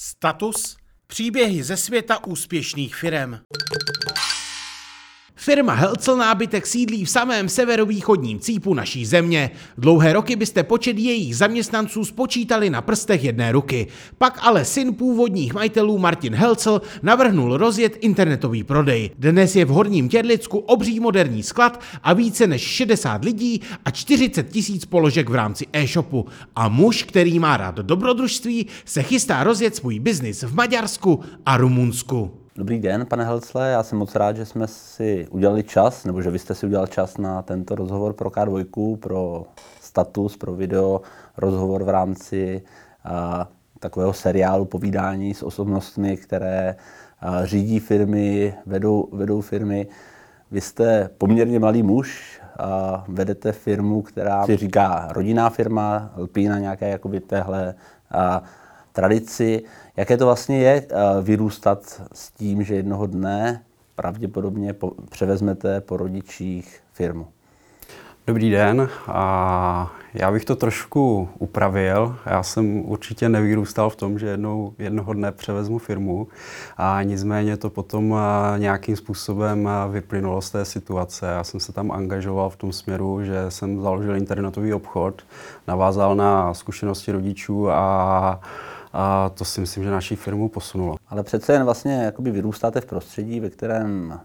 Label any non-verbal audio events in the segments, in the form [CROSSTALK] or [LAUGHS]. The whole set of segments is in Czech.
Status Příběhy ze světa úspěšných firem. Firma Helcel nábytek sídlí v samém severovýchodním cípu naší země. Dlouhé roky byste počet jejich zaměstnanců spočítali na prstech jedné ruky. Pak ale syn původních majitelů Martin Helcel navrhnul rozjet internetový prodej. Dnes je v Horním Těrlicku obří moderní sklad a více než 60 lidí a 40 tisíc položek v rámci e-shopu. A muž, který má rád dobrodružství, se chystá rozjet svůj biznis v Maďarsku a Rumunsku. Dobrý den, pane Helcle, já jsem moc rád, že jsme si udělali čas, nebo že vy jste si udělal čas na tento rozhovor pro K2, pro status, pro video, rozhovor v rámci a, takového seriálu povídání s osobnostmi, které a, řídí firmy, vedou, vedou firmy. Vy jste poměrně mladý muž, a vedete firmu, která si říká rodinná firma, lpí na nějaké jakoby téhle a, tradici. Jaké to vlastně je eh, vyrůstat s tím, že jednoho dne pravděpodobně převezmete po rodičích firmu? Dobrý den. A já bych to trošku upravil. Já jsem určitě nevyrůstal v tom, že jednou, jednoho dne převezmu firmu a nicméně to potom eh, nějakým způsobem eh, vyplynulo z té situace. Já jsem se tam angažoval v tom směru, že jsem založil internetový obchod, navázal na zkušenosti rodičů a a to si myslím, že naší firmu posunulo. Ale přece jen vlastně jakoby vyrůstáte v prostředí, ve kterém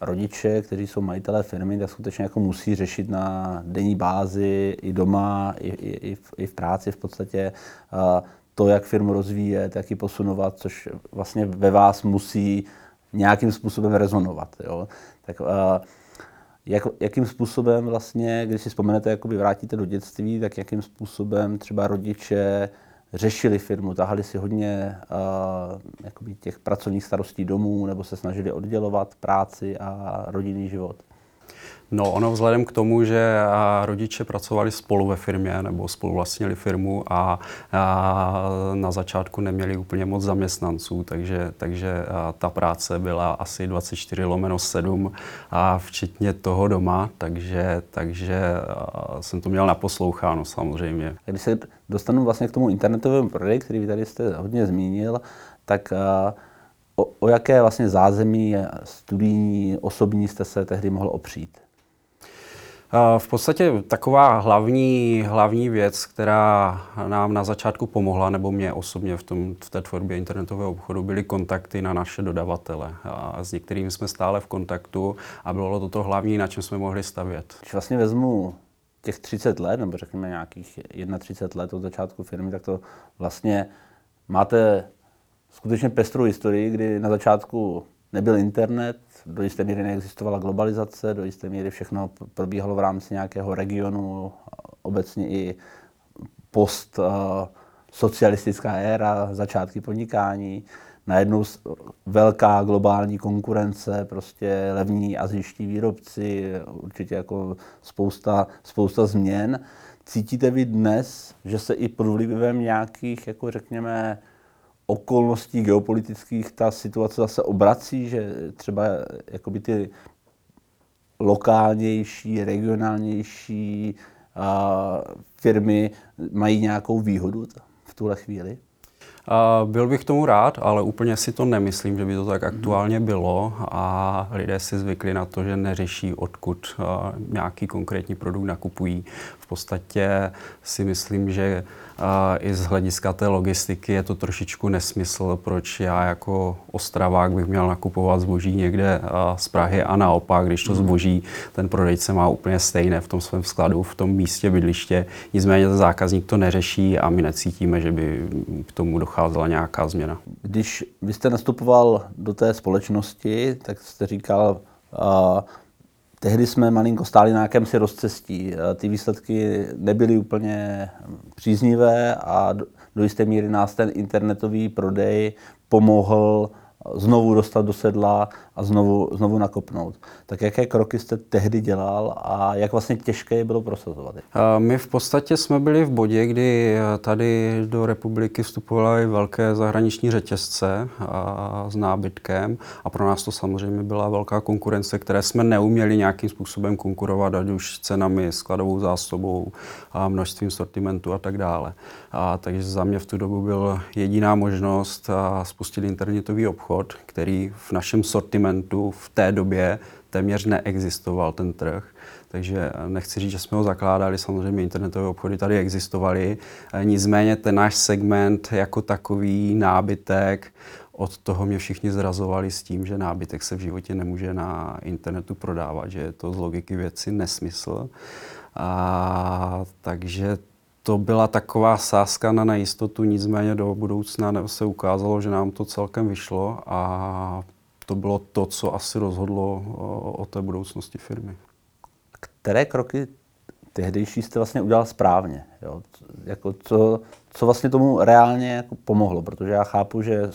rodiče, kteří jsou majitelé firmy, tak skutečně jako musí řešit na denní bázi i doma, i, i, i, v, i v práci v podstatě to, jak firmu rozvíjet, jak ji posunovat, což vlastně ve vás musí nějakým způsobem rezonovat. Jo? Tak, jak, jakým způsobem vlastně, když si vzpomenete, jakoby vrátíte do dětství, tak jakým způsobem třeba rodiče řešili firmu, tahali si hodně uh, těch pracovních starostí domů nebo se snažili oddělovat práci a rodinný život. No, ono vzhledem k tomu, že rodiče pracovali spolu ve firmě nebo spolu vlastnili firmu a, a na začátku neměli úplně moc zaměstnanců, takže, takže ta práce byla asi 24 lomeno 7 a včetně toho doma, takže, takže jsem to měl naposloucháno samozřejmě. Když se dostanu vlastně k tomu internetovému prodeji, který vy tady jste hodně zmínil, tak o, o jaké vlastně zázemí studijní, osobní jste se tehdy mohl opřít? V podstatě taková hlavní, hlavní věc, která nám na začátku pomohla, nebo mě osobně v, tom, v té tvorbě internetového obchodu, byly kontakty na naše dodavatele. A s některými jsme stále v kontaktu a bylo to to hlavní, na čem jsme mohli stavět. Když vlastně vezmu těch 30 let, nebo řekněme nějakých 31 let od začátku firmy, tak to vlastně máte skutečně pestrou historii, kdy na začátku nebyl internet, do jisté míry neexistovala globalizace, do jisté míry všechno probíhalo v rámci nějakého regionu, obecně i post socialistická éra, začátky podnikání, najednou velká globální konkurence, prostě levní azijští výrobci, určitě jako spousta, spousta změn. Cítíte vy dnes, že se i pod vlivem nějakých, jako řekněme, okolností geopolitických ta situace zase obrací, že třeba jakoby ty lokálnější, regionálnější a, firmy mají nějakou výhodu v tuhle chvíli? Uh, byl bych tomu rád, ale úplně si to nemyslím, že by to tak mhm. aktuálně bylo a lidé si zvykli na to, že neřeší, odkud uh, nějaký konkrétní produkt nakupují. V podstatě si myslím, že i z hlediska té logistiky je to trošičku nesmysl, proč já jako Ostravák bych měl nakupovat zboží někde z Prahy a naopak, když to hmm. zboží ten prodejce má úplně stejné v tom svém skladu, v tom místě bydliště. Nicméně ten zákazník to neřeší a my necítíme, že by k tomu docházela nějaká změna. Když vy jste nastupoval do té společnosti, tak jste říkal, uh, Tehdy jsme malinko stáli na jakémsi rozcestí. Ty výsledky nebyly úplně příznivé a do jisté míry nás ten internetový prodej pomohl znovu dostat do sedla a znovu, znovu nakopnout. Tak jaké kroky jste tehdy dělal a jak vlastně těžké je bylo prosazovat? My v podstatě jsme byli v bodě, kdy tady do republiky vstupovaly velké zahraniční řetězce a, s nábytkem a pro nás to samozřejmě byla velká konkurence, které jsme neuměli nějakým způsobem konkurovat, ať už cenami, skladovou zásobou, a množstvím sortimentu a tak dále. A, takže za mě v tu dobu byl jediná možnost spustit internetový obchod, který v našem sortimentu v té době téměř neexistoval ten trh. Takže nechci říct, že jsme ho zakládali, samozřejmě internetové obchody tady existovaly, nicméně ten náš segment jako takový nábytek, od toho mě všichni zrazovali s tím, že nábytek se v životě nemůže na internetu prodávat, že je to z logiky věci nesmysl. A, takže to byla taková sázka na nejistotu, nicméně do budoucna se ukázalo, že nám to celkem vyšlo a to bylo to, co asi rozhodlo o, o té budoucnosti firmy. Které kroky tehdejší jste vlastně udělal správně? Jo? Jako co, co vlastně tomu reálně jako pomohlo? Protože já chápu, že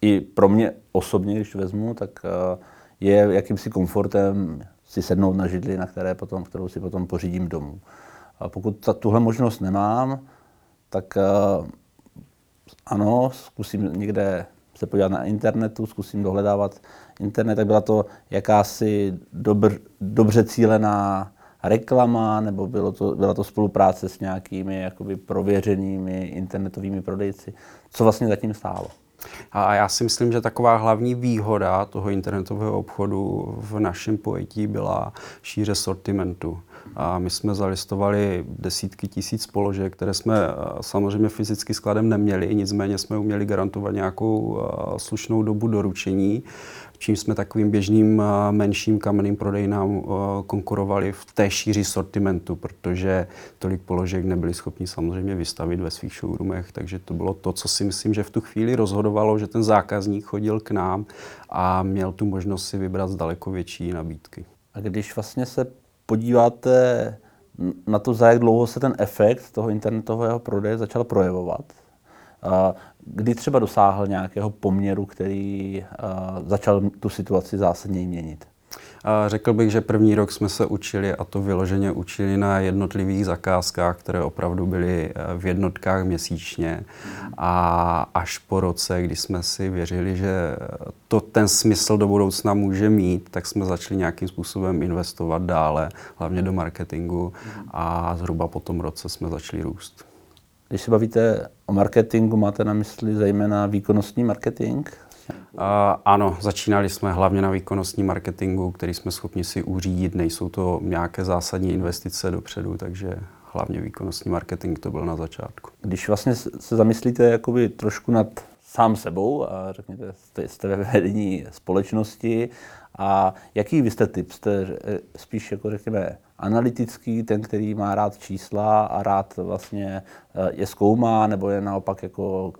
i pro mě osobně, když vezmu, tak eh, je jakýmsi komfortem si sednout na židli, na které potom, kterou si potom pořídím domů. A pokud ta, tuhle možnost nemám, tak uh, ano, zkusím někde se podívat na internetu, zkusím dohledávat internet, tak byla to jakási dobr, dobře cílená reklama, nebo bylo to, byla to spolupráce s nějakými jakoby prověřenými internetovými prodejci. Co vlastně zatím stálo? A já si myslím, že taková hlavní výhoda toho internetového obchodu v našem pojetí byla šíře sortimentu. A my jsme zalistovali desítky tisíc položek, které jsme eh, samozřejmě fyzicky skladem neměli, nicméně jsme uměli garantovat nějakou eh, slušnou dobu doručení čím jsme takovým běžným eh, menším kamenným prodejnám konkurovali v té šíři sortimentu, protože tolik položek nebyli schopni samozřejmě vystavit ve svých showroomech, takže to bylo to, co si myslím, že v tu chvíli rozhodovalo, že ten zákazník chodil k nám a měl tu možnost si vybrat z daleko větší nabídky. A když vlastně se podíváte na to, za jak dlouho se ten efekt toho internetového prodeje začal projevovat, kdy třeba dosáhl nějakého poměru, který začal tu situaci zásadně měnit? Řekl bych, že první rok jsme se učili a to vyloženě učili na jednotlivých zakázkách, které opravdu byly eh, v jednotkách měsíčně. A až po roce, kdy jsme si věřili, že to ten smysl do budoucna může mít, tak jsme začali nějakým způsobem investovat dále, hlavně do marketingu a zhruba po tom roce jsme začali růst. Když se bavíte o marketingu, máte na mysli zejména výkonnostní marketing? Uh, ano, začínali jsme hlavně na výkonnostní marketingu, který jsme schopni si uřídit. Nejsou to nějaké zásadní investice dopředu, takže hlavně výkonnostní marketing to byl na začátku. Když vlastně se zamyslíte jakoby trošku nad sám sebou a řekněte, jste, jste ve vedení společnosti a jaký vy jste typ? Jste spíš jako řekněme analytický, ten, který má rád čísla a rád vlastně eh, je zkoumá, nebo je naopak jako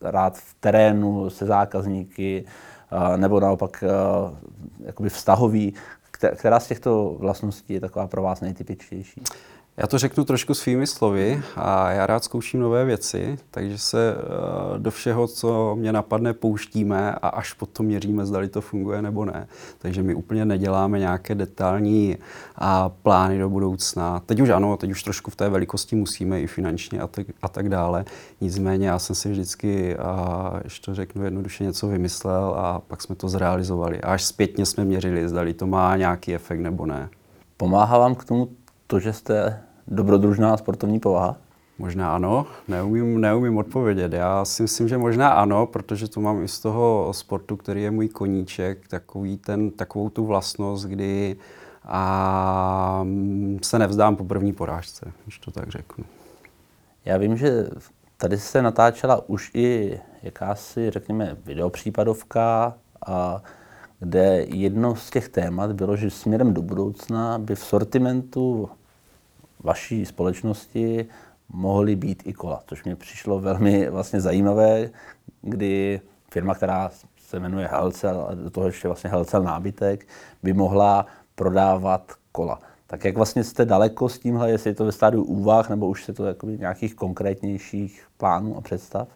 rád v terénu se zákazníky, nebo naopak jakoby vztahový. Která z těchto vlastností je taková pro vás nejtypičtější? Já to řeknu trošku svými slovy a já rád zkouším nové věci, takže se eh, do všeho, co mě napadne, pouštíme a až potom měříme, zda to funguje nebo ne. Takže my úplně neděláme nějaké detailní a plány do budoucna. Teď už ano, teď už trošku v té velikosti musíme i finančně a tak, a tak dále. Nicméně já jsem si vždycky, a ještě to řeknu jednoduše, něco vymyslel a pak jsme to zrealizovali. A až zpětně jsme měřili, zda to má nějaký efekt nebo ne. Pomáhá vám k tomu to, že jste dobrodružná sportovní povaha? Možná ano, neumím, neumím odpovědět. Já si myslím, že možná ano, protože to mám i z toho sportu, který je můj koníček, takový ten, takovou tu vlastnost, kdy a se nevzdám po první porážce, když to tak řeknu. Já vím, že tady se natáčela už i jakási, řekněme, videopřípadovka, a kde jedno z těch témat bylo, že směrem do budoucna by v sortimentu vaší společnosti mohly být i kola, což mě přišlo velmi vlastně zajímavé, kdy firma, která se jmenuje Helcel, a do toho ještě vlastně Helcel nábytek, by mohla prodávat kola. Tak jak vlastně jste daleko s tímhle, jestli je to ve stádiu úvah, nebo už se to jako nějakých konkrétnějších plánů a představ?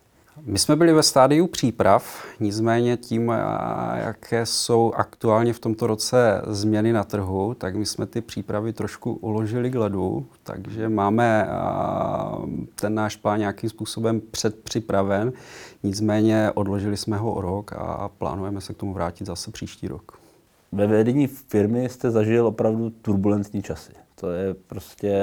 My jsme byli ve stádiu příprav, nicméně tím, jaké jsou aktuálně v tomto roce změny na trhu, tak my jsme ty přípravy trošku uložili k ledu, takže máme ten náš plán nějakým způsobem předpřipraven, nicméně odložili jsme ho o rok a plánujeme se k tomu vrátit zase příští rok. Ve vedení firmy jste zažil opravdu turbulentní časy. To je prostě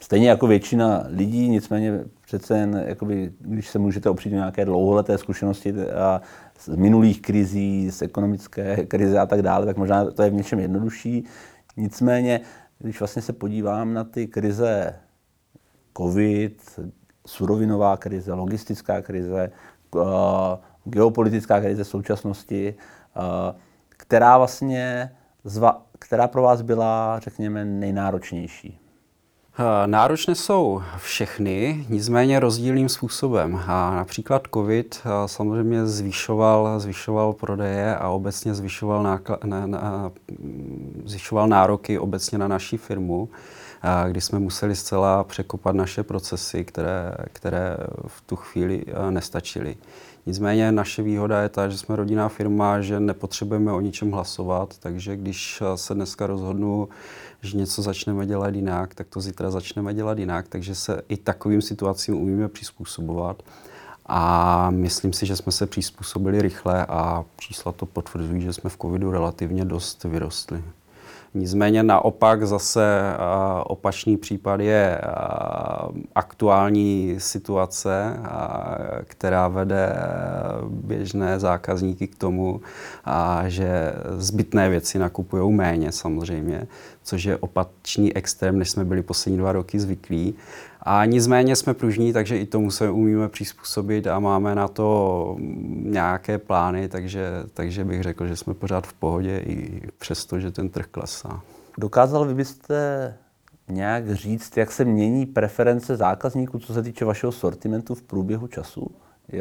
stejně jako většina lidí, nicméně přece jen, jakoby, když se můžete opřít nějaké dlouholeté zkušenosti a z minulých krizí, z ekonomické krize a tak dále, tak možná to je v něčem jednodušší. Nicméně, když vlastně se podívám na ty krize COVID, surovinová krize, logistická krize, geopolitická krize současnosti, která vlastně zva, která pro vás byla, řekněme, nejnáročnější? Eh, náročné jsou všechny, nicméně rozdílným způsobem. A například COVID eh, samozřejmě zvyšoval, zvyšoval prodeje a obecně zvyšoval, nákla, na, na, zvyšoval nároky obecně na naši firmu, eh, kdy jsme museli zcela překopat naše procesy, které, které v tu chvíli nestačily. Nicméně naše výhoda je ta, že jsme rodinná firma, že nepotřebujeme o ničem hlasovat, takže když se dneska rozhodnu, že něco začneme dělat jinak, tak to zítra začneme dělat jinak, takže se i takovým situacím umíme přizpůsobovat. A myslím si, že jsme se přizpůsobili rychle a čísla to potvrzují, že jsme v covidu relativně dost vyrostli. Nicméně naopak zase opačný případ je aktuální situace, která vede běžné zákazníky k tomu, že zbytné věci nakupují méně samozřejmě, což je opačný extrém, než jsme byli poslední dva roky zvyklí. A nicméně jsme pružní, takže i tomu se umíme přizpůsobit a máme na to nějaké plány, takže, takže bych řekl, že jsme pořád v pohodě i přesto, že ten trh klesá. Dokázal byste nějak říct, jak se mění preference zákazníků, co se týče vašeho sortimentu v průběhu času?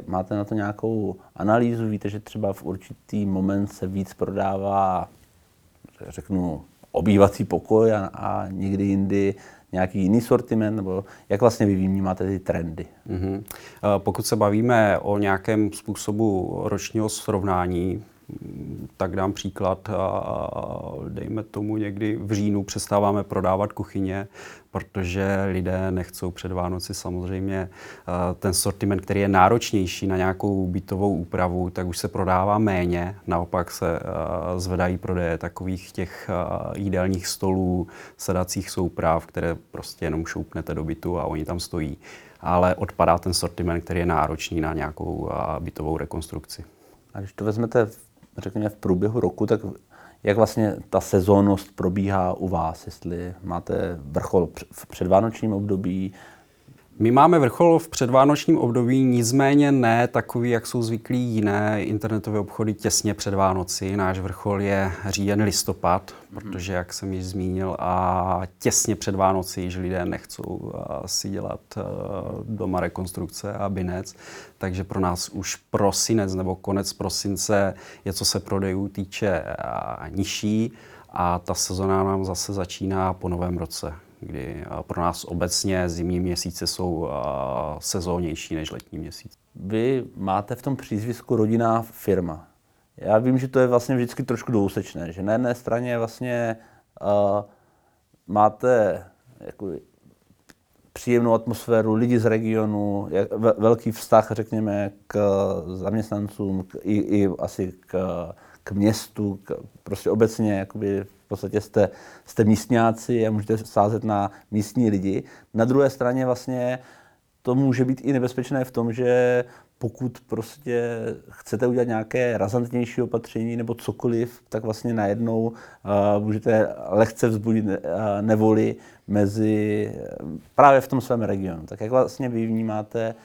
Máte na to nějakou analýzu? Víte, že třeba v určitý moment se víc prodává, řeknu, obývací pokoj a, a někdy jindy nějaký jiný sortiment, nebo jak vlastně vy vnímáte ty trendy? Mm-hmm. Pokud se bavíme o nějakém způsobu ročního srovnání, tak dám příklad, dejme tomu někdy v říjnu přestáváme prodávat kuchyně, protože lidé nechcou před Vánoci samozřejmě ten sortiment, který je náročnější na nějakou bytovou úpravu, tak už se prodává méně. Naopak se zvedají prodeje takových těch jídelních stolů, sedacích souprav, které prostě jenom šoupnete do bytu a oni tam stojí. Ale odpadá ten sortiment, který je náročný na nějakou bytovou rekonstrukci. A když to vezmete řekněme, v průběhu roku, tak jak vlastně ta sezónnost probíhá u vás? Jestli máte vrchol v předvánočním období, my máme vrchol v předvánočním období, nicméně ne takový, jak jsou zvyklí jiné internetové obchody těsně před Vánoci. Náš vrchol je říjen listopad, protože, jak jsem již zmínil, a těsně před Vánoci, že lidé nechcou si dělat doma rekonstrukce a binec, takže pro nás už prosinec nebo konec prosince je, co se prodejů týče, nižší. A ta sezona nám zase začíná po novém roce kdy pro nás obecně zimní měsíce jsou sezónější než letní měsíc. Vy máte v tom přízvisku rodinná firma. Já vím, že to je vlastně vždycky trošku dousečné, že na jedné straně vlastně uh, máte jako příjemnou atmosféru, lidi z regionu, velký vztah, řekněme, k zaměstnancům, k, i, i asi k, k městu, k, prostě obecně jakoby podstatě jste, jste místňáci a můžete sázet na místní lidi. Na druhé straně vlastně to může být i nebezpečné v tom, že pokud prostě chcete udělat nějaké razantnější opatření nebo cokoliv, tak vlastně najednou uh, můžete lehce vzbudit uh, nevoli mezi právě v tom svém regionu. Tak jak vlastně vy vnímáte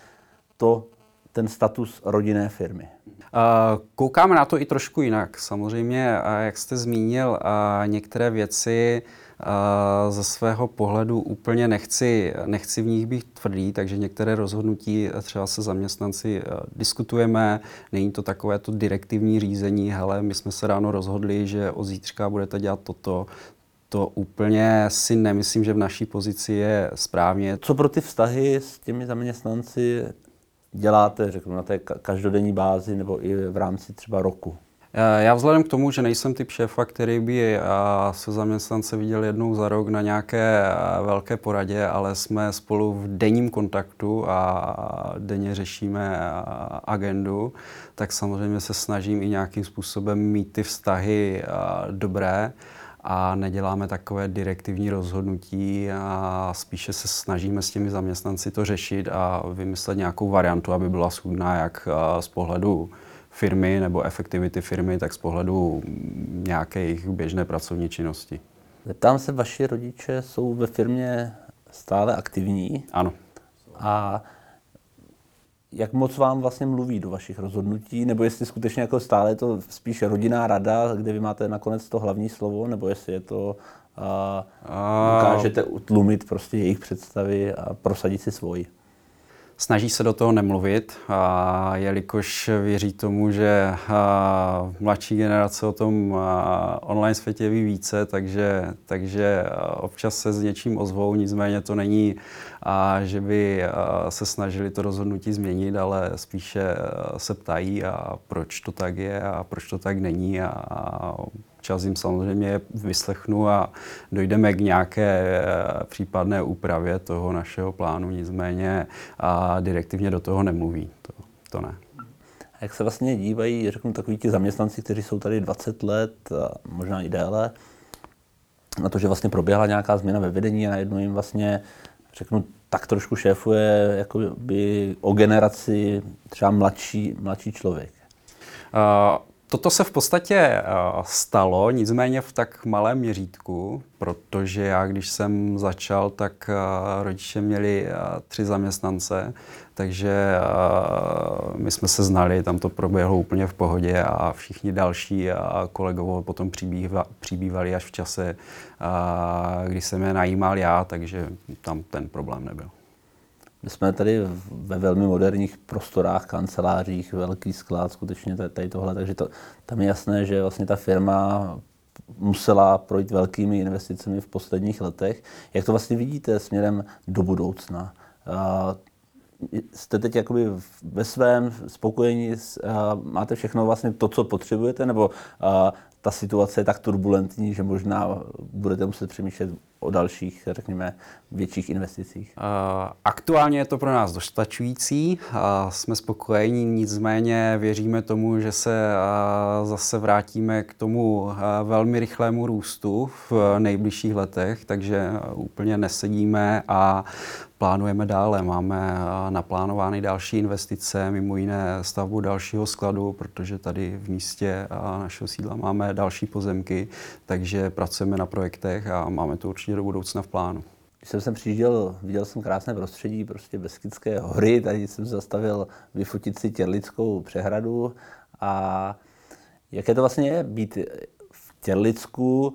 to, ten status rodinné firmy? Koukáme na to i trošku jinak. Samozřejmě, jak jste zmínil, některé věci ze svého pohledu úplně nechci, nechci v nich být tvrdý, takže některé rozhodnutí třeba se zaměstnanci diskutujeme, není to takové to direktivní řízení, hele, my jsme se ráno rozhodli, že od zítřka budete dělat toto, to úplně si nemyslím, že v naší pozici je správně. Co pro ty vztahy s těmi zaměstnanci děláte, řeknu, na té každodenní bázi nebo i v rámci třeba roku? Eh, já vzhledem k tomu, že nejsem typ šéfa, který by eh, se zaměstnance viděl jednou za rok na nějaké eh, velké poradě, ale jsme spolu v denním kontaktu a denně řešíme agendu, tak samozřejmě se snažím i nějakým způsobem mít ty vztahy dobré a neděláme takové direktivní rozhodnutí a spíše se snažíme s těmi zaměstnanci to řešit a vymyslet nějakou variantu, aby byla schudná jak z pohledu firmy nebo efektivity firmy, tak z pohledu nějaké jejich běžné pracovní činnosti. Zeptám se, vaši rodiče jsou ve firmě stále aktivní? Ano. A jak moc vám vlastně mluví do vašich rozhodnutí, nebo jestli skutečně jako stále je to spíš rodinná rada, kde vy máte nakonec to hlavní slovo, nebo jestli je to a, dokážete utlumit prostě jejich představy a prosadit si svoji? Snaží se do toho nemluvit, a jelikož věří tomu, že mladší generace o tom online světě ví více, takže, takže občas se s něčím ozvou, nicméně to není, a že by se snažili to rozhodnutí změnit, ale spíše se ptají, a proč to tak je a proč to tak není a Čas jim samozřejmě vyslechnu a dojdeme k nějaké eh, případné úpravě toho našeho plánu, nicméně a direktivně do toho nemluví. To, to ne. A jak se vlastně dívají, řeknu, takový ti zaměstnanci, kteří jsou tady 20 let, a možná i déle, na to, že vlastně proběhla nějaká změna ve vedení a najednou jim vlastně, řeknu, tak trošku šéfuje jakoby o generaci třeba mladší, mladší člověk. Uh, Toto se v podstatě eh, stalo, nicméně v tak malém měřítku, protože já, když jsem začal, tak eh, rodiče měli eh, tři zaměstnance, takže my jsme se znali, tam to proběhlo úplně v pohodě a všichni další kolegové potom přibývali až v čase, kdy jsem je najímal já, takže tam ten problém nebyl. My jsme tady ve velmi moderních prostorách, kancelářích, velký sklad, skutečně tady tohle, takže to, tam je jasné, že vlastně ta firma musela projít velkými investicemi v posledních letech. Jak to vlastně vidíte směrem do budoucna? jste teď jakoby ve svém spokojení, máte všechno vlastně to, co potřebujete, nebo ta situace je tak turbulentní, že možná budete muset přemýšlet o dalších, řekněme, větších investicích? Aktuálně je to pro nás dostačující. Jsme spokojení, nicméně věříme tomu, že se zase vrátíme k tomu velmi rychlému růstu v nejbližších letech, takže úplně nesedíme a plánujeme dále. Máme naplánovány další investice, mimo jiné stavbu dalšího skladu, protože tady v místě našeho sídla máme další pozemky, takže pracujeme na projektech a máme to určitě do budoucna v plánu. Když jsem sem přijížděl, viděl jsem krásné prostředí, prostě Beskidské hory, tady jsem zastavil vyfotit si Těrlickou přehradu a jaké to vlastně je být v Těrlicku,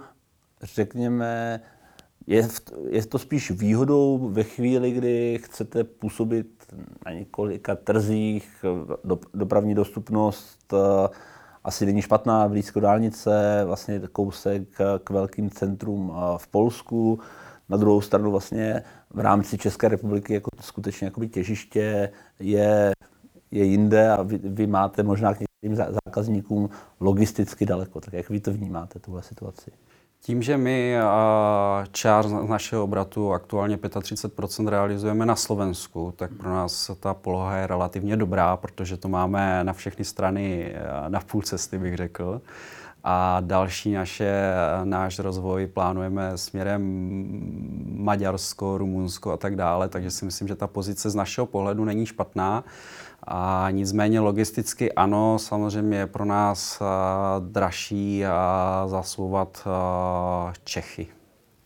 řekněme, je, je to spíš výhodou ve chvíli, kdy chcete působit na několika trzích, do, dopravní dostupnost asi není špatná, blízko dálnice, vlastně kousek k velkým centrum v Polsku. Na druhou stranu vlastně v rámci České republiky jako skutečně jakoby těžiště je, je jinde a vy, vy máte možná k některým zákazníkům logisticky daleko. Tak jak vy to vnímáte, tuhle situaci? Tím, že my část našeho obratu aktuálně 35% realizujeme na Slovensku, tak pro nás ta poloha je relativně dobrá, protože to máme na všechny strany na půl cesty, bych řekl. A další naše, náš rozvoj plánujeme směrem Maďarsko, Rumunsko a tak dále, takže si myslím, že ta pozice z našeho pohledu není špatná. A nicméně logisticky ano, samozřejmě je pro nás dražší zasouvat Čechy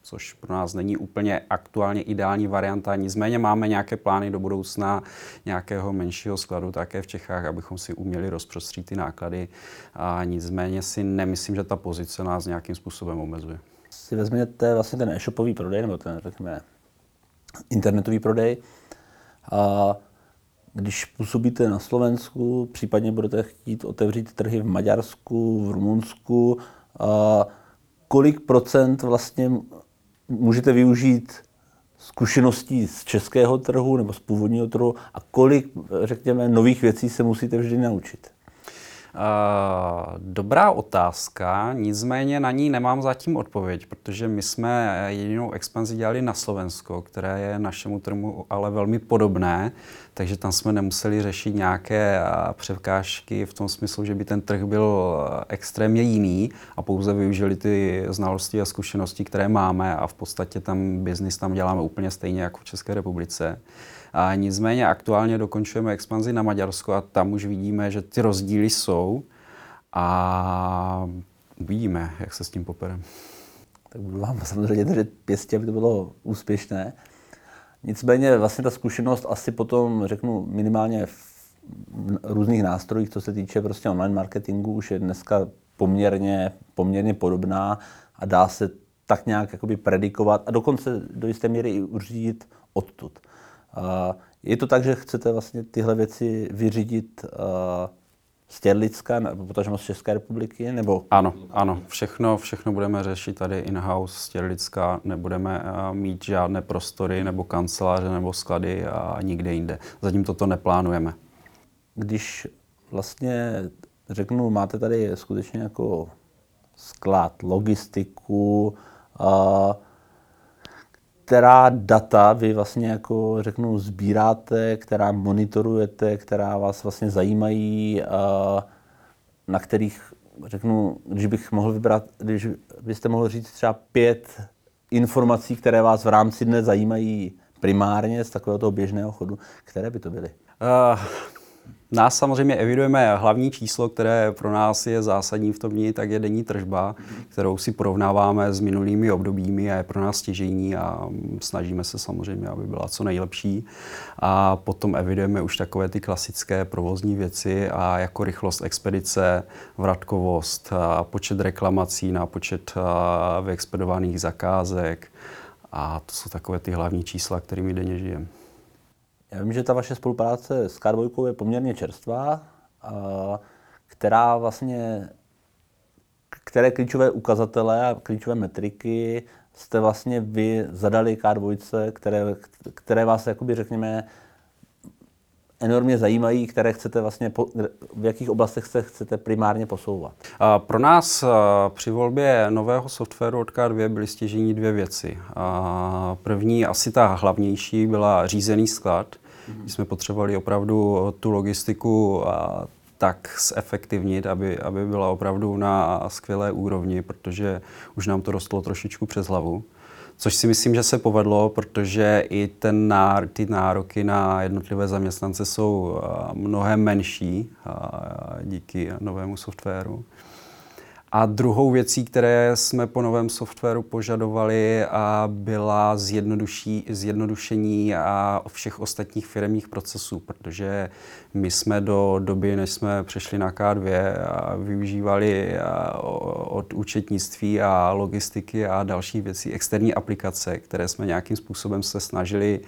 což pro nás není úplně aktuálně ideální varianta. Nicméně máme nějaké plány do budoucna nějakého menšího skladu také v Čechách, abychom si uměli rozprostřít ty náklady. A nicméně si nemyslím, že ta pozice nás nějakým způsobem omezuje. Si vezměte vlastně ten e-shopový prodej, nebo ten, řekněme, internetový prodej. A když působíte na Slovensku, případně budete chtít otevřít trhy v Maďarsku, v Rumunsku, kolik procent vlastně můžete využít zkušeností z českého trhu nebo z původního trhu a kolik, řekněme, nových věcí se musíte vždy naučit? Dobrá otázka, nicméně na ní nemám zatím odpověď, protože my jsme jedinou expanzi dělali na Slovensko, které je našemu trhu ale velmi podobné, takže tam jsme nemuseli řešit nějaké překážky v tom smyslu, že by ten trh byl extrémně jiný a pouze využili ty znalosti a zkušenosti, které máme a v podstatě tam biznis tam děláme úplně stejně jako v České republice. A nicméně aktuálně dokončujeme expanzi na Maďarsko a tam už vidíme, že ty rozdíly jsou a uvidíme, jak se s tím poperem. Tak budu vám samozřejmě držet pěstě, aby to bylo úspěšné. Nicméně vlastně ta zkušenost asi potom, řeknu, minimálně v různých nástrojích, co se týče prostě online marketingu, už je dneska poměrně, poměrně podobná a dá se tak nějak jakoby predikovat a dokonce do jisté míry i uřídit odtud. Je to tak, že chcete vlastně tyhle věci vyřídit z Těrlicka, nebo potažmo z České republiky? Nebo... Ano, ano. Všechno, všechno budeme řešit tady in-house z Těrlicka. Nebudeme mít žádné prostory nebo kanceláře nebo sklady a nikde jinde. Zatím toto neplánujeme. Když vlastně řeknu, máte tady skutečně jako sklad, logistiku, a která data vy vlastně jako řeknu sbíráte, která monitorujete, která vás vlastně zajímají, na kterých řeknu, když bych mohl vybrat, když byste mohl říct třeba pět informací, které vás v rámci dne zajímají primárně z takového toho běžného chodu, které by to byly? Uh, Nás samozřejmě evidujeme hlavní číslo, které pro nás je zásadní v tom dní, tak je denní tržba, kterou si porovnáváme s minulými obdobími a je pro nás stěžení a snažíme se samozřejmě, aby byla co nejlepší. A potom evidujeme už takové ty klasické provozní věci a jako rychlost expedice, vratkovost, počet reklamací na počet vyexpedovaných zakázek. A to jsou takové ty hlavní čísla, kterými denně žijeme. Já vím, že ta vaše spolupráce s K2 je poměrně čerstvá, která vlastně, které klíčové ukazatele a klíčové metriky jste vlastně vy zadali K2, které, které vás, jakoby řekněme, enormně zajímají, které chcete vlastně, v jakých oblastech se chcete primárně posouvat? Pro nás při volbě nového softwaru od K2 byly stěžení dvě věci. První, asi ta hlavnější, byla řízený sklad, Mm-hmm. jsme potřebovali opravdu tu logistiku a tak zefektivnit, aby, aby byla opravdu na skvělé úrovni, protože už nám to rostlo trošičku přes hlavu. Což si myslím, že se povedlo, protože i ten nár, ty nároky na jednotlivé zaměstnance jsou mnohem menší díky novému softwaru. A druhou věcí, které jsme po novém softwaru požadovali, a byla zjednodušení a všech ostatních firmních procesů, protože my jsme do doby, než jsme přešli na K2, využívali od účetnictví a logistiky a dalších věcí externí aplikace, které jsme nějakým způsobem se snažili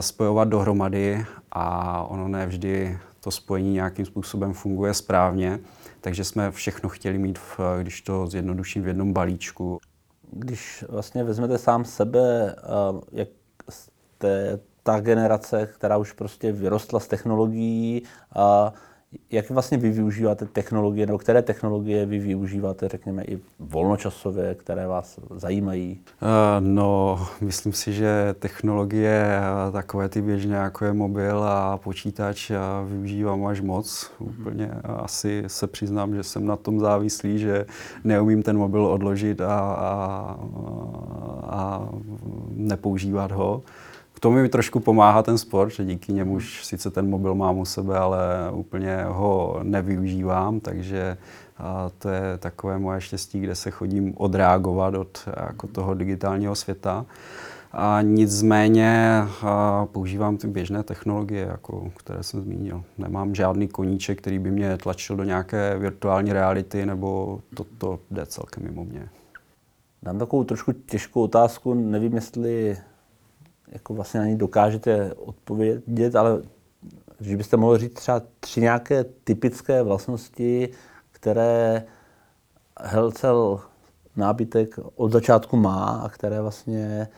spojovat dohromady a ono nevždy to spojení nějakým způsobem funguje správně takže jsme všechno chtěli mít, v, když to zjednoduším, v jednom balíčku. Když vlastně vezmete sám sebe, jak jste ta generace, která už prostě vyrostla z technologií, a jak vlastně vy využíváte technologie, nebo které technologie vy využíváte, řekněme, i volnočasově, které vás zajímají? Uh, no, myslím si, že technologie, takové ty běžné, jako je mobil a počítač, já využívám až moc. Mm-hmm. Úplně asi se přiznám, že jsem na tom závislý, že neumím ten mobil odložit a, a, a nepoužívat ho tomu mi trošku pomáhá ten sport, že díky němuž sice ten mobil mám u sebe, ale úplně ho nevyužívám, takže a to je takové moje štěstí, kde se chodím odreagovat od jako toho digitálního světa. A nicméně a používám ty běžné technologie, jako, které jsem zmínil. Nemám žádný koníček, který by mě tlačil do nějaké virtuální reality, nebo to, to jde celkem mimo mě. Dám takovou trošku těžkou otázku, nevím, jestli jako vlastně na ní dokážete odpovědět, ale že byste mohli říct třeba tři nějaké typické vlastnosti, které Helcel nábytek od začátku má a které vlastně,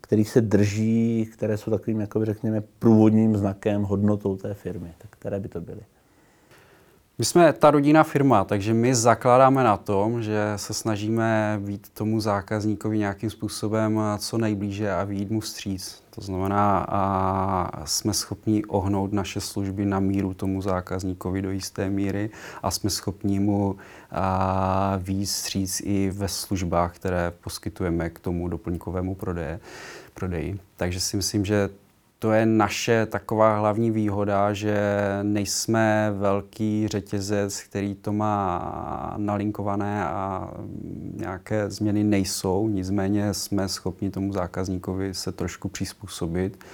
který se drží, které jsou takovým, jako řekněme, průvodním znakem, hodnotou té firmy. Tak které by to byly? My jsme ta rodinná firma, takže my zakládáme na tom, že se snažíme být tomu zákazníkovi nějakým způsobem co nejblíže a výjít mu vstříc. To znamená, a jsme schopni ohnout naše služby na míru tomu zákazníkovi do jisté míry a jsme schopni mu výjít vstříc i ve službách, které poskytujeme k tomu doplňkovému prodeje, prodeji. Takže si myslím, že to je naše taková hlavní výhoda, že nejsme velký řetězec, který to má nalinkované a nějaké změny nejsou, nicméně jsme schopni tomu zákazníkovi se trošku přizpůsobit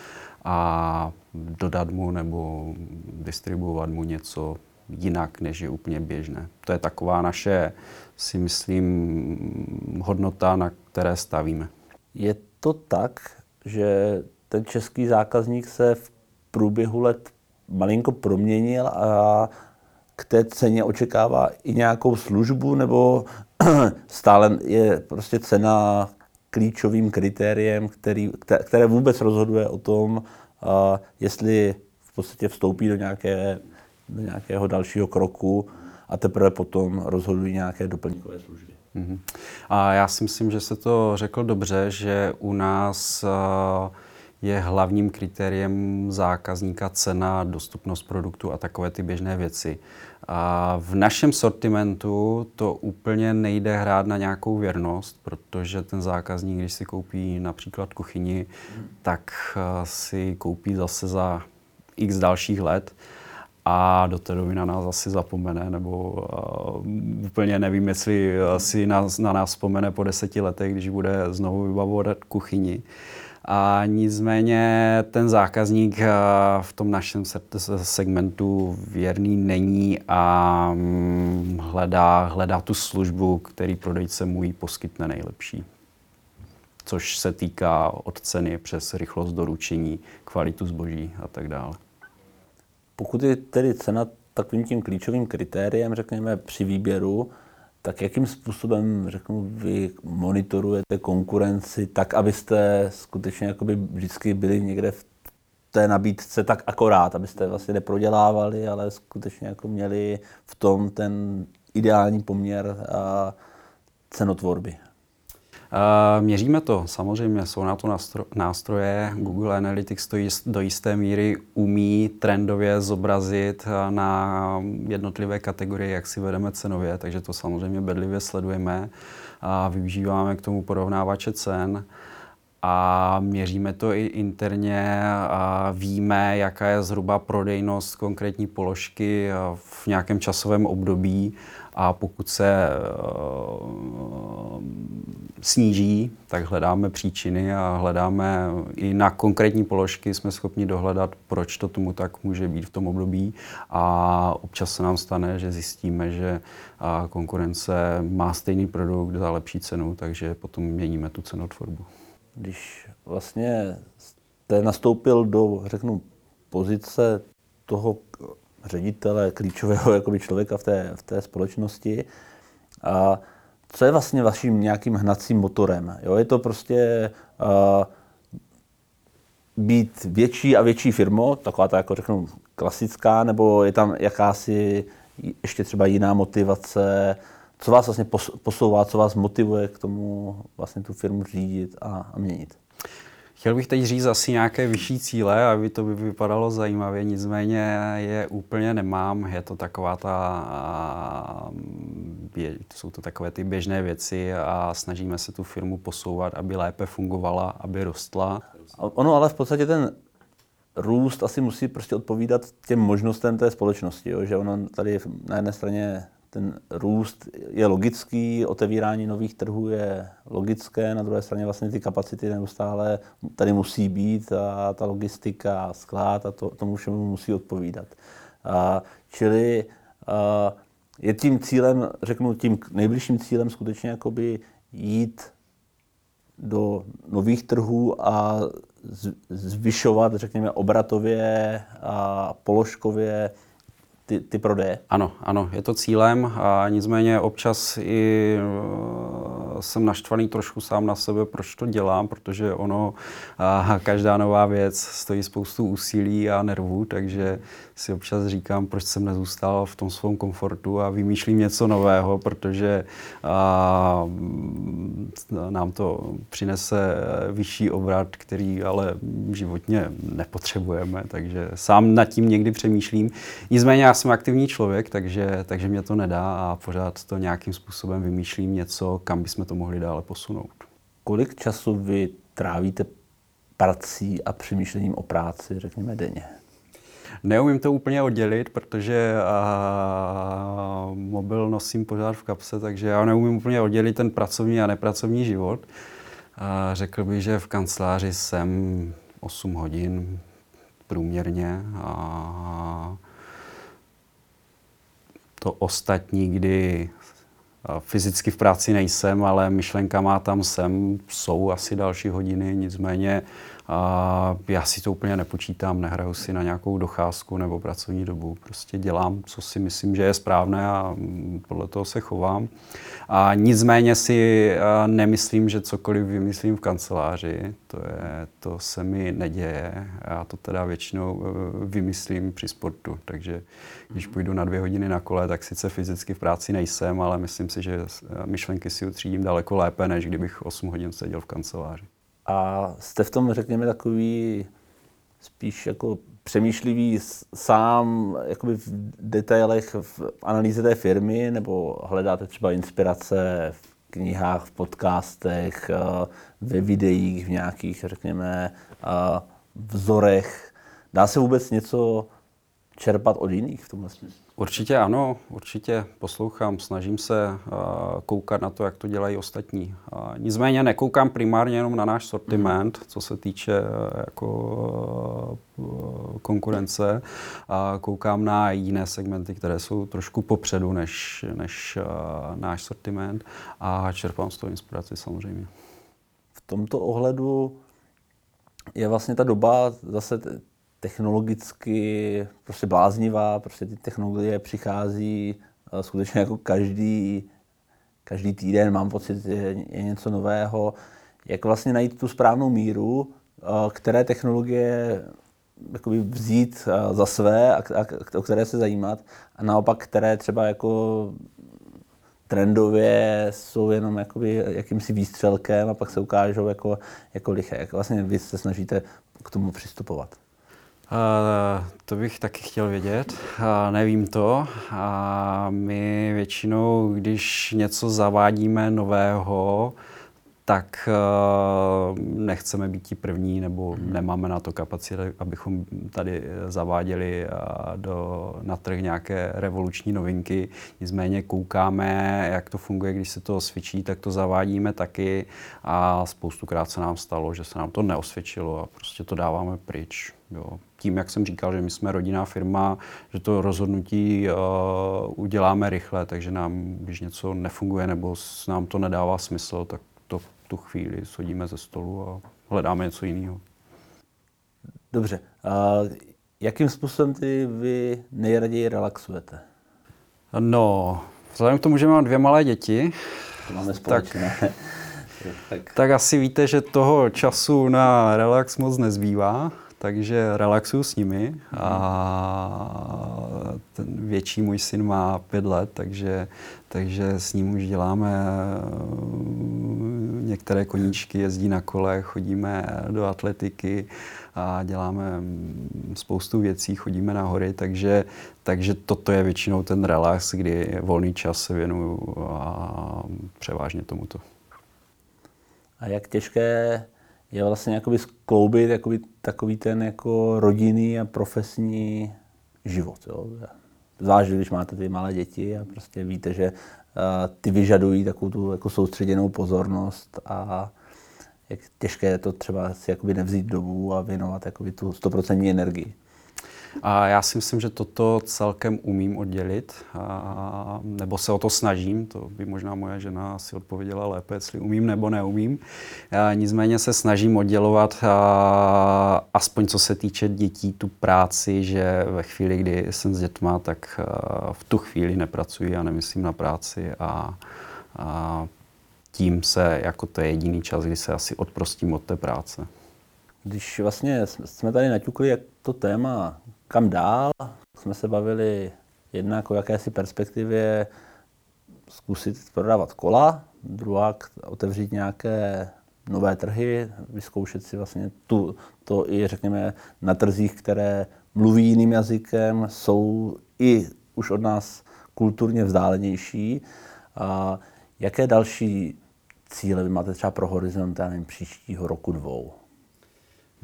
a dodat mu nebo distribuovat mu něco jinak, než je úplně běžné. To je taková naše, si myslím, hodnota, na které stavíme. Je to tak, že ten český zákazník se v průběhu let malinko proměnil a k té ceně očekává i nějakou službu, nebo [CLEARS THROAT] stále je prostě cena klíčovým kritériem, který, které vůbec rozhoduje o tom, jestli v podstatě vstoupí do, nějaké, do nějakého dalšího kroku a teprve potom rozhodují nějaké doplňkové služby. Mm-hmm. A já si myslím, že se to řekl dobře, že u nás uh, je hlavním kritériem zákazníka cena, dostupnost produktu a takové ty běžné věci. A v našem sortimentu to úplně nejde hrát na nějakou věrnost, protože ten zákazník, když si koupí například kuchyni, tak eh, si koupí zase za x dalších let a do té doby na nás asi zapomene, nebo uh, úplně nevím, jestli si na, na nás vzpomene po deseti letech, když bude znovu vybavovat kuchyni. A nicméně ten zákazník eh, v tom našem segmentu věrný není a mm, hledá, hledá tu službu, který prodejce mu ji poskytne nejlepší. Což se týká od ceny přes rychlost doručení, kvalitu zboží a tak dále. Pokud je tedy cena takovým tím klíčovým kritériem, řekněme, při výběru, tak jakým způsobem, řeknu, vy monitorujete konkurenci tak, abyste skutečně jakoby vždycky byli někde v té nabídce tak akorát, abyste vlastně neprodělávali, ale skutečně jako měli v tom ten ideální poměr a cenotvorby. Měříme to, samozřejmě, jsou na to nástroje. Google Analytics to do jisté míry umí trendově zobrazit na jednotlivé kategorie, jak si vedeme cenově, takže to samozřejmě bedlivě sledujeme a využíváme k tomu porovnávače cen. A měříme to i interně a víme, jaká je zhruba prodejnost konkrétní položky v nějakém časovém období a pokud se uh, sníží, tak hledáme příčiny a hledáme i na konkrétní položky jsme schopni dohledat, proč to tomu tak může být v tom období a občas se nám stane, že zjistíme, že uh, konkurence má stejný produkt za lepší cenu, takže potom měníme tu cenotvorbu. Když vlastně jste nastoupil do, řeknu, pozice toho ředitele, klíčového [LAUGHS] jakoby člověka v té, v té společnosti. A co je vlastně vaším nějakým hnacím motorem? Jo, je to prostě uh, být větší a větší firmo, taková ta, jako řeknu, klasická, nebo je tam jakási ještě třeba jiná motivace, co vás vlastně posouvá, co vás motivuje k tomu vlastně tu firmu řídit a, a měnit? Chtěl bych teď říct asi nějaké vyšší cíle, aby to by vypadalo zajímavě, nicméně je úplně nemám. Je to taková ta, jsou to takové ty běžné věci a snažíme se tu firmu posouvat, aby lépe fungovala, aby rostla. Ono ale v podstatě ten růst asi musí prostě odpovídat těm možnostem té společnosti, jo? že ono tady na jedné straně ten růst je logický, otevírání nových trhů je logické, na druhé straně vlastně ty kapacity neustále tady musí být a ta logistika, sklad a to, tomu všemu musí odpovídat. A, čili a, je tím cílem, řeknu tím nejbližším cílem skutečně jakoby jít do nových trhů a zvyšovat, řekněme, obratově a položkově ty, ty prodeje? Ano, ano, je to cílem a nicméně občas i jsem naštvaný trošku sám na sebe, proč to dělám, protože ono, a každá nová věc stojí spoustu úsilí a nervů, takže si občas říkám, proč jsem nezůstal v tom svém komfortu a vymýšlím něco nového, protože a, nám to přinese vyšší obrat, který ale životně nepotřebujeme, takže sám nad tím někdy přemýšlím. Nicméně já jsem aktivní člověk, takže, takže mě to nedá a pořád to nějakým způsobem vymýšlím něco, kam bychom to mohli dále posunout. Kolik času vy trávíte prací a přemýšlením o práci, řekněme, denně? Neumím to úplně oddělit, protože a, mobil nosím pořád v kapse, takže já neumím úplně oddělit ten pracovní a nepracovní život. A řekl bych, že v kanceláři jsem 8 hodin průměrně a to ostatní, kdy fyzicky v práci nejsem, ale myšlenkama tam jsem, jsou asi další hodiny, nicméně a já si to úplně nepočítám, nehraju si na nějakou docházku nebo pracovní dobu. Prostě dělám, co si myslím, že je správné a podle toho se chovám. A nicméně si nemyslím, že cokoliv vymyslím v kanceláři, to, je, to se mi neděje. Já to teda většinou e, vymyslím při sportu. Takže když půjdu na dvě hodiny na kole, tak sice fyzicky v práci nejsem, ale myslím si, že myšlenky si utřídím daleko lépe, než kdybych 8 hodin seděl v kanceláři. A jste v tom, řekněme, takový spíš jako přemýšlivý sám jakoby v detailech v analýze té firmy, nebo hledáte třeba inspirace v knihách, v podcastech, eh, ve videích, v nějakých, řekněme, eh, vzorech. Dá se vůbec něco čerpat od jiných v tomhle smyslu? Určitě ano, určitě poslouchám, snažím se uh, koukat na to, jak to dělají ostatní. Uh, nicméně nekoukám primárně jenom na náš sortiment, mm. co se týče uh, jako konkurence. Koukám na jiné segmenty, které jsou trošku popředu než, než náš sortiment a čerpám z toho inspiraci samozřejmě. V tomto ohledu je vlastně ta doba zase technologicky prostě bláznivá, prostě ty technologie přichází eh, skutečně jako každý, každý týden, mám pocit, že je něco nového. Jak vlastně najít tu správnou míru, eh, které technologie jakoby vzít eh, za své a, a o které se zajímat a naopak, které třeba jako trendově jsou jenom jakoby jakýmsi výstřelkem a pak se ukážou jako, jako liché. Jak vlastně vy se snažíte k tomu přistupovat? Uh, to bych taky chtěl vědět. Uh, nevím to. A my většinou, když něco zavádíme nového, tak uh, nechceme být ti první, nebo hmm. nemáme na to kapacitu, abychom tady zaváděli uh, do, na trh nějaké revoluční novinky. Nicméně koukáme, jak to funguje, když se to osvědčí, tak to zavádíme taky a spoustukrát se nám stalo, že se nám to neosvědčilo a prostě to dáváme pryč. Jo. Tím, jak jsem říkal, že my jsme rodinná firma, že to rozhodnutí uh, uděláme rychle, takže nám, když něco nefunguje nebo nám to nedává smysl, tak to v tu chvíli shodíme ze stolu a hledáme něco jiného. Dobře. Uh, jakým způsobem ty vy nejraději relaxujete? No, vzhledem k tomu, že mám dvě malé děti, to máme společné. Tak, [LAUGHS] tak. tak asi víte, že toho času na relax moc nezbývá takže relaxuju s nimi a ten větší můj syn má pět let, takže, takže s ním už děláme eh, některé koníčky, jezdí na kole, chodíme do atletiky a děláme mm, spoustu věcí, chodíme na hory, takže, takže toto je většinou ten relax, kdy volný čas se věnuju a převážně tomuto. A jak těžké je vlastně jakoby skloubit jakoby takový ten jako rodinný a profesní život. Jo. Zvlášť, když máte ty malé děti a prostě víte, že uh, ty vyžadují takovou tu jako soustředěnou pozornost a jak těžké je to třeba si jakoby nevzít dobu a věnovat jakoby tu 100% energii. A já si myslím, že toto celkem umím oddělit, a, nebo se o to snažím, to by možná moje žena asi odpověděla lépe, jestli umím nebo neumím. A nicméně se snažím oddělovat, a, aspoň co se týče dětí, tu práci, že ve chvíli, kdy jsem s dětma, tak v tu chvíli nepracuji a nemyslím na práci a, a tím se, jako to je jediný čas, kdy se asi odprostím od té práce. Když vlastně jsme tady naťukli, jak to téma kam dál, jsme se bavili jednak o jakési perspektivě zkusit prodávat kola, druhá otevřít nějaké nové trhy, vyzkoušet si vlastně tu, to i řekněme na trzích, které mluví jiným jazykem, jsou i už od nás kulturně vzdálenější. A jaké další cíle vy máte třeba pro horizont nevím, příštího roku dvou?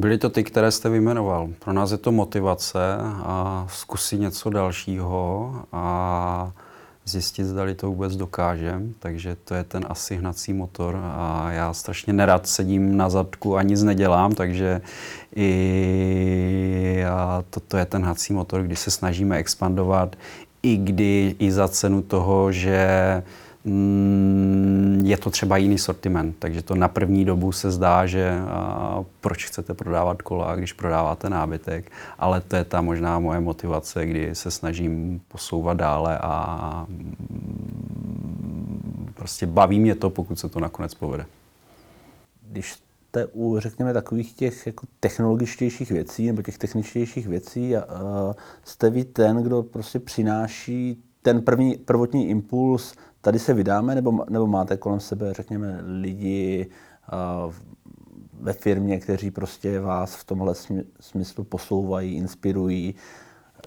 Byly to ty, které jste vyjmenoval. Pro nás je to motivace a zkusit něco dalšího a zjistit, zda to vůbec dokážem. Takže to je ten asi hnací motor a já strašně nerad sedím na zadku a nic nedělám, takže i toto je ten hnací motor, kdy se snažíme expandovat, i kdy i za cenu toho, že je to třeba jiný sortiment, takže to na první dobu se zdá, že proč chcete prodávat kola, když prodáváte nábytek, ale to je ta možná moje motivace, kdy se snažím posouvat dále a mm, prostě baví mě to, pokud se to nakonec povede. Když jste u, řekněme, takových těch jako technologičtějších věcí nebo těch techničtějších věcí, jste vy ten, kdo prostě přináší ten první, prvotní impuls tady se vydáme, nebo, nebo máte kolem sebe, řekněme, lidi uh, ve firmě, kteří prostě vás v tomhle smyslu posouvají, inspirují,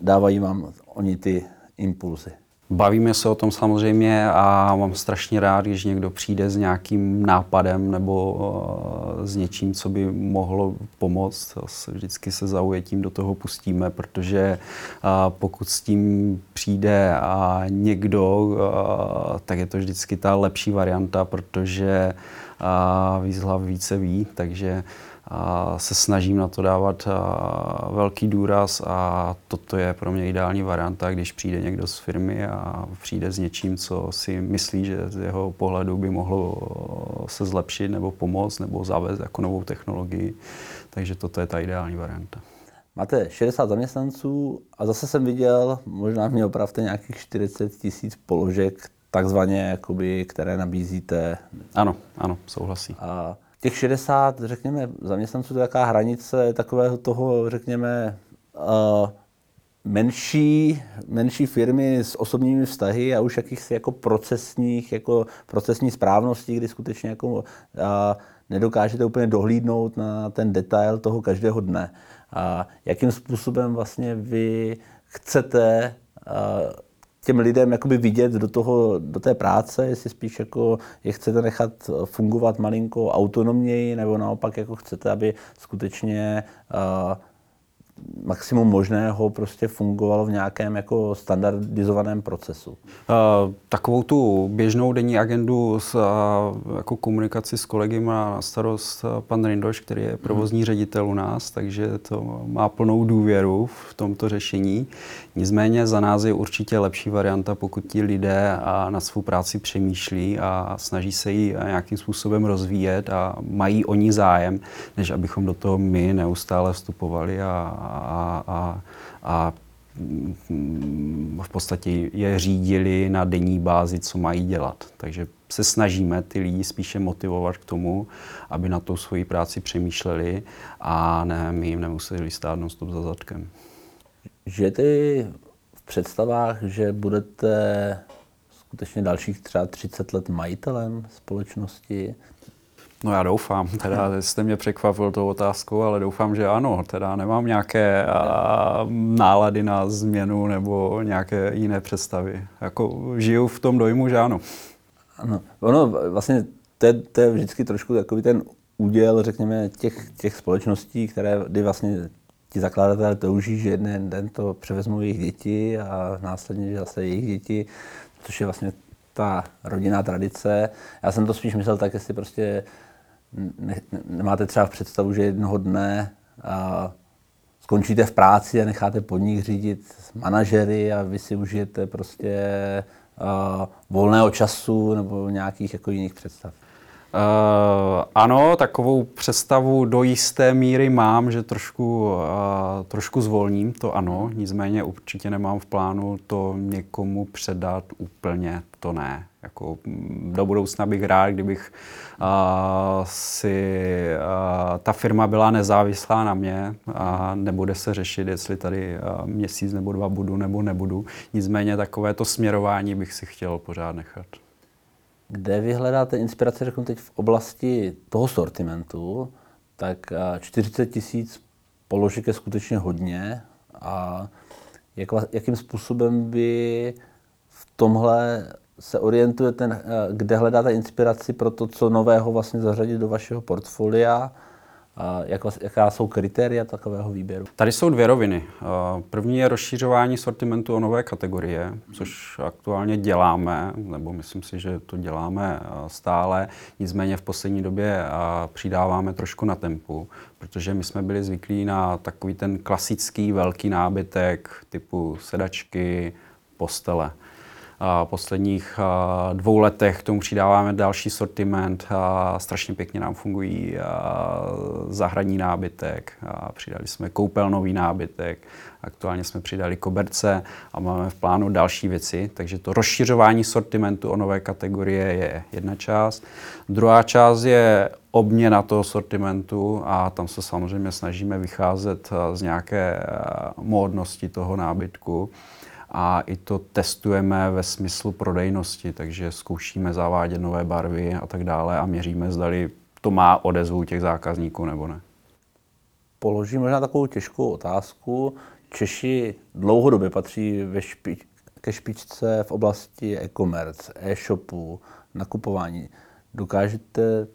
dávají vám oni ty impulzy? Bavíme se o tom samozřejmě a mám strašně rád, když někdo přijde s nějakým nápadem nebo uh, s něčím, co by mohlo pomoct. Vždycky se zaujetím do toho pustíme, protože uh, pokud s tím přijde a někdo, uh, tak je to vždycky ta lepší varianta, protože hlav více ví, takže a se snažím na to dávat velký důraz a toto je pro mě ideální varianta, když přijde někdo z firmy a přijde s něčím, co si myslí, že z jeho pohledu by mohlo se zlepšit nebo pomoct nebo zavést jako novou technologii. Takže toto je ta ideální varianta. Máte 60 zaměstnanců a zase jsem viděl, možná mě opravte nějakých 40 tisíc položek, takzvaně, jakoby, které nabízíte. Ano, ano, souhlasím. A těch 60, řekněme, zaměstnanců, to je taková hranice takového toho, řekněme, uh, menší, menší firmy s osobními vztahy a už jakýchsi jako procesních, jako procesní správnosti, kdy skutečně jako, uh, nedokážete úplně dohlídnout na ten detail toho každého dne. A jakým způsobem vlastně vy chcete uh, těm lidem jakoby vidět do, toho, do té práce, jestli spíš jako je chcete nechat fungovat malinko autonomněji, nebo naopak jako chcete, aby skutečně uh, maximum možného prostě fungovalo v nějakém jako standardizovaném procesu. Uh, takovou tu běžnou denní agendu s uh, jako komunikaci s kolegy má na starost pan Rindoš, který je provozní hmm. ředitel u nás, takže to má plnou důvěru v tomto řešení. Nicméně za nás je určitě lepší varianta, pokud ti lidé a na svou práci přemýšlí a snaží se ji nějakým způsobem rozvíjet a mají o ní zájem, než abychom do toho my neustále vstupovali a a, a, a v podstatě je řídili na denní bázi, co mají dělat. Takže se snažíme ty lidi spíše motivovat k tomu, aby na tou svoji práci přemýšleli a ne, my jim nemuseli stát non stop za zadkem. Žijete v představách, že budete skutečně dalších třeba 30 let majitelem společnosti? No já doufám, teda jste mě překvapil tou otázkou, ale doufám, že ano. Teda nemám nějaké a, nálady na změnu nebo nějaké jiné představy. Jako žiju v tom dojmu, že ano. Ano, ono vlastně to je, to je vždycky trošku takový ten úděl, řekněme, těch, těch společností, které, kdy vlastně ti zakladatelé touží, že jeden den to převezmou jejich děti a následně že zase jejich děti, což je vlastně ta rodinná tradice. Já jsem to spíš myslel tak, jestli prostě ne, nemáte třeba v představu, že jednoho dne a, skončíte v práci a necháte podnik řídit manažery a vy si užijete prostě a, volného času nebo nějakých jako jiných představ? Uh, ano, takovou představu do jisté míry mám, že trošku, uh, trošku zvolním, to ano, nicméně určitě nemám v plánu to někomu předat úplně, to ne. Jako, mm, do budoucna bych rád, kdybych uh, si uh, ta firma byla nezávislá na mě a nebude se řešit, jestli tady uh, měsíc nebo dva budu nebo nebudu. Nicméně takové to směrování bych si chtěl pořád nechat. Kde vy hledáte inspiraci, řeknu teď v oblasti toho sortimentu, tak 40 tisíc položek je skutečně hodně a jak, jakým způsobem vy v tomhle se orientujete, kde hledáte inspiraci pro to, co nového vlastně zařadit do vašeho portfolia jak, jaká jsou kritéria takového výběru? Tady jsou dvě roviny. První je rozšířování sortimentu o nové kategorie, což aktuálně děláme, nebo myslím si, že to děláme stále. Nicméně v poslední době přidáváme trošku na tempu, protože my jsme byli zvyklí na takový ten klasický velký nábytek typu sedačky, postele posledních dvou letech tomu přidáváme další sortiment. Strašně pěkně nám fungují zahradní nábytek. Přidali jsme koupelnový nábytek. Aktuálně jsme přidali koberce a máme v plánu další věci. Takže to rozšiřování sortimentu o nové kategorie je jedna část. Druhá část je obměna toho sortimentu a tam se samozřejmě snažíme vycházet z nějaké módnosti toho nábytku a i to testujeme ve smyslu prodejnosti, takže zkoušíme zavádět nové barvy a tak dále a měříme, zdali to má odezvu těch zákazníků nebo ne. Položím možná takovou těžkou otázku. Češi dlouhodobě patří ve špi- ke špičce v oblasti e-commerce, e-shopu, nakupování. Dokážete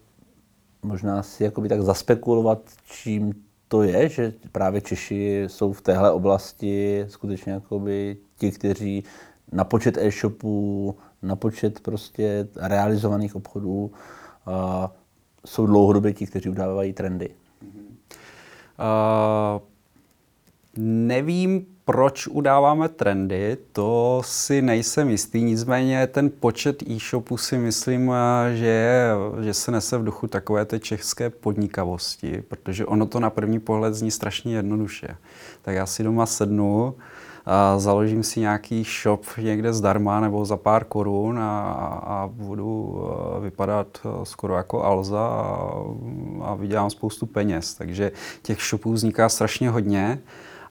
možná si jakoby tak zaspekulovat, čím to je, že právě Češi jsou v téhle oblasti skutečně jakoby ti, kteří na počet e-shopů, na počet prostě realizovaných obchodů uh, jsou dlouhodobě ti, kteří udávají trendy? Uh, nevím, proč udáváme trendy, to si nejsem jistý, nicméně ten počet e-shopů si myslím, že, je, že se nese v duchu takové té české podnikavosti, protože ono to na první pohled zní strašně jednoduše. Tak já si doma sednu, a založím si nějaký shop někde zdarma nebo za pár korun a, a budu e, vypadat e, skoro jako Alza a, a vydělám spoustu peněz. Takže těch shopů vzniká strašně hodně.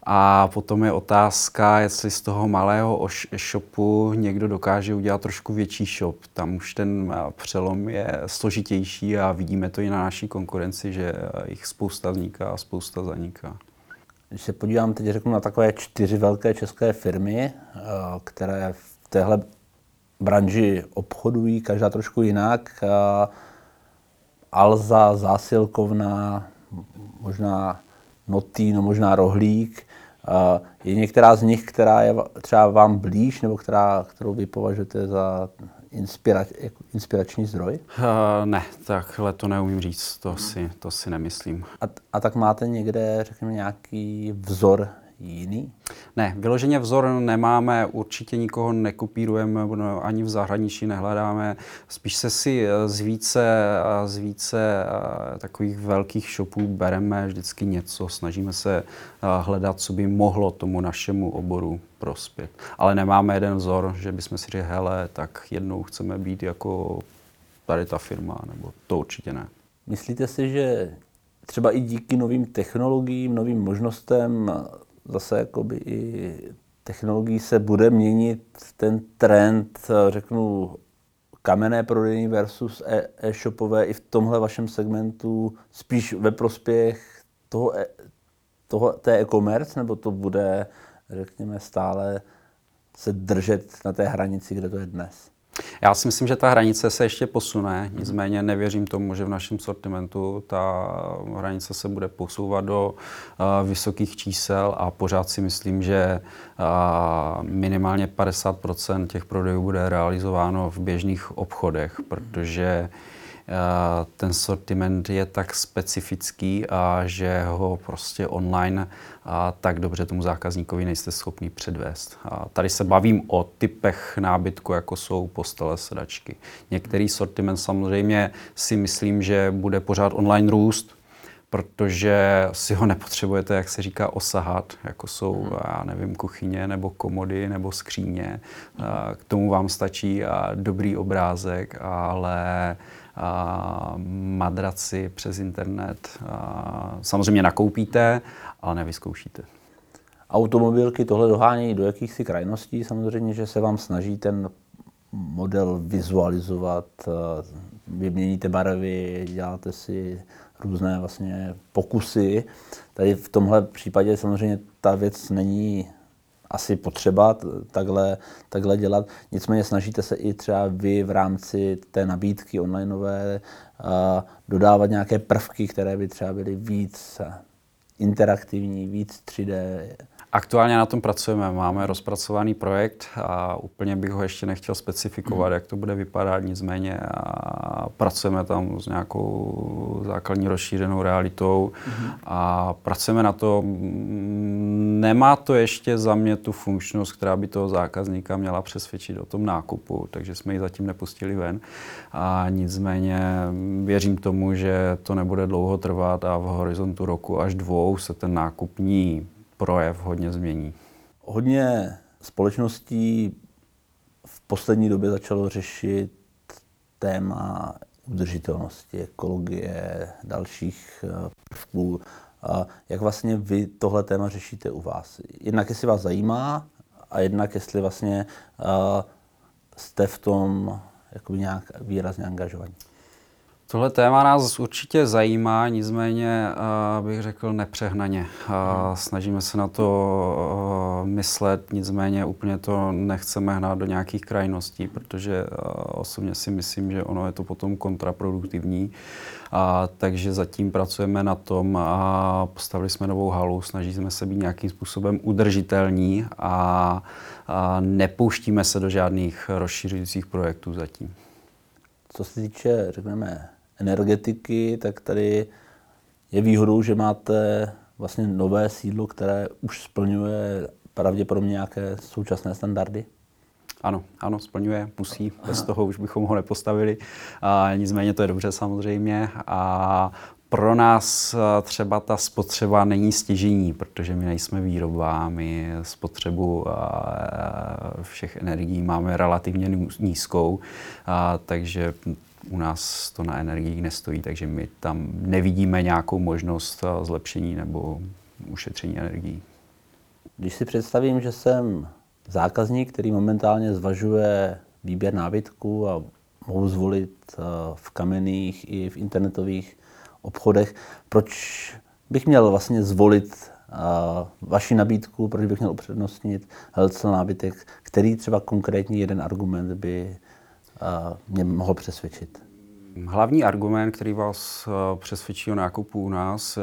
A potom je otázka, jestli z toho malého e-shopu někdo dokáže udělat trošku větší shop. Tam už ten e, přelom je složitější a vidíme to i na naší konkurenci, že jich spousta vzniká a spousta zaniká. Když se podívám teď řeknu na takové čtyři velké české firmy, eh, které v téhle branži obchodují, každá trošku jinak. Eh, Alza, Zásilkovna, možná Notino, možná Rohlík. Je některá z nich, která je třeba vám blíž, nebo která, kterou vy považujete za inspira, jako inspirační zdroj? Uh, ne, takhle to neumím říct, to, hmm. si, to si nemyslím. A, a tak máte někde, řekněme, nějaký vzor jiný? Ne, vyloženě vzor nemáme, určitě nikoho nekopírujeme, ani v zahraničí nehledáme. Spíš se si z více, z více takových velkých shopů bereme vždycky něco, snažíme se hledat, co by mohlo tomu našemu oboru prospět. Ale nemáme jeden vzor, že bychom si řekli, hele, tak jednou chceme být jako tady ta firma, nebo to určitě ne. Myslíte si, že třeba i díky novým technologiím, novým možnostem zase jakoby i technologií se bude měnit ten trend, řeknu, kamenné prodejní versus e- e-shopové i v tomhle vašem segmentu spíš ve prospěch toho, e- toho té e-commerce, nebo to bude, řekněme, stále se držet na té hranici, kde to je dnes? Já si myslím, že ta hranice se ještě posune, nicméně nevěřím tomu, že v našem sortimentu ta hranice se bude posouvat do uh, vysokých čísel a pořád si myslím, že uh, minimálně 50% těch prodejů bude realizováno v běžných obchodech, protože ten sortiment je tak specifický a že ho prostě online a tak dobře tomu zákazníkovi nejste schopni předvést. A tady se bavím o typech nábytku, jako jsou postele, sedačky. Některý sortiment samozřejmě si myslím, že bude pořád online růst, protože si ho nepotřebujete, jak se říká, osahat, jako jsou, hmm. já nevím, kuchyně nebo komody nebo skříně. K tomu vám stačí dobrý obrázek, ale madraci přes internet samozřejmě nakoupíte, ale nevyzkoušíte. Automobilky tohle dohánějí do jakýchsi krajností. Samozřejmě, že se vám snaží ten model vizualizovat, vyměníte barvy, děláte si různé vlastně pokusy. Tady v tomhle případě samozřejmě ta věc není asi potřeba takhle, takhle dělat. Nicméně snažíte se i třeba vy v rámci té nabídky onlineové dodávat nějaké prvky, které by třeba byly víc interaktivní, víc 3D, Aktuálně na tom pracujeme, máme rozpracovaný projekt a úplně bych ho ještě nechtěl specifikovat, mm. jak to bude vypadat, nicméně a pracujeme tam s nějakou základní rozšířenou realitou mm. a pracujeme na to. Nemá to ještě za mě tu funkčnost, která by toho zákazníka měla přesvědčit o tom nákupu, takže jsme ji zatím nepustili ven. A nicméně věřím tomu, že to nebude dlouho trvat a v horizontu roku až dvou se ten nákupní projev hodně změní. Hodně společností v poslední době začalo řešit téma udržitelnosti, ekologie, dalších eh, prvků. Jak vlastně vy tohle téma řešíte u vás? Jednak jestli vás zajímá a jednak jestli vlastně eh, jste v tom jakoby nějak výrazně angažovaní. Tohle téma nás určitě zajímá, nicméně uh, bych řekl nepřehnaně. Uh, snažíme se na to uh, myslet, nicméně úplně to nechceme hnát do nějakých krajností, protože osobně si myslím, že ono je to potom kontraproduktivní. A, takže zatím pracujeme na tom a postavili jsme novou halu, snažíme se být nějakým způsobem udržitelní a, a nepouštíme se do žádných rozšiřujících projektů zatím. Co se týče, řekneme, energetiky, tak tady je výhodou, že máte vlastně nové sídlo, které už splňuje pravděpodobně nějaké současné standardy? Ano, ano, splňuje, musí, bez toho už bychom ho nepostavili. A nicméně to je dobře samozřejmě. A pro nás třeba ta spotřeba není stěžení, protože my nejsme výroba, my spotřebu všech energií máme relativně nízkou, takže u nás to na energiích nestojí, takže my tam nevidíme nějakou možnost eh, zlepšení nebo ušetření energií. Když si představím, že jsem zákazník, který momentálně zvažuje výběr nábytku a mohu zvolit eh, v kamenných i v internetových obchodech, proč bych měl vlastně zvolit eh, vaši nabídku, proč bych měl upřednostnit Helcel nábytek, který třeba konkrétní jeden argument by mě mohl přesvědčit? Hlavní argument, který vás eh, přesvědčí o nákupu u nás, eh,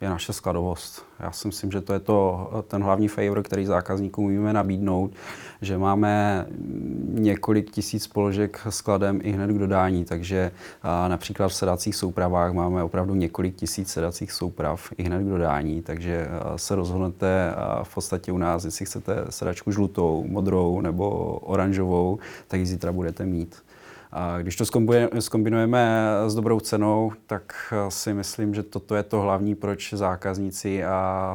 je naše skladovost. Já si myslím, že to je to, eh, ten hlavní favor, který zákazníkům můžeme nabídnout, že máme několik tisíc položek skladem i hned k dodání, takže například v sedacích soupravách máme opravdu několik tisíc sedacích souprav i hned k dodání, takže se rozhodnete v podstatě u nás, jestli chcete sedačku žlutou, modrou nebo oranžovou, tak ji zítra budete mít. A když to zkombinujeme s dobrou cenou, tak si myslím, že toto je to hlavní, proč zákazníci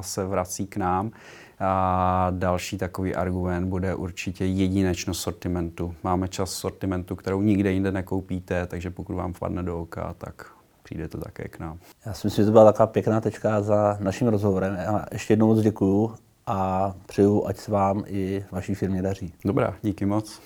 se vrací k nám. A další takový argument bude určitě jedinečnost sortimentu. Máme čas sortimentu, kterou nikde jinde nekoupíte, takže pokud vám padne do oka, tak přijdete také k nám. Já si myslím, že to byla taková pěkná tečka za naším rozhovorem. Já ještě jednou moc děkuju a přeju, ať se vám i vaší firmě daří. Dobrá, díky moc.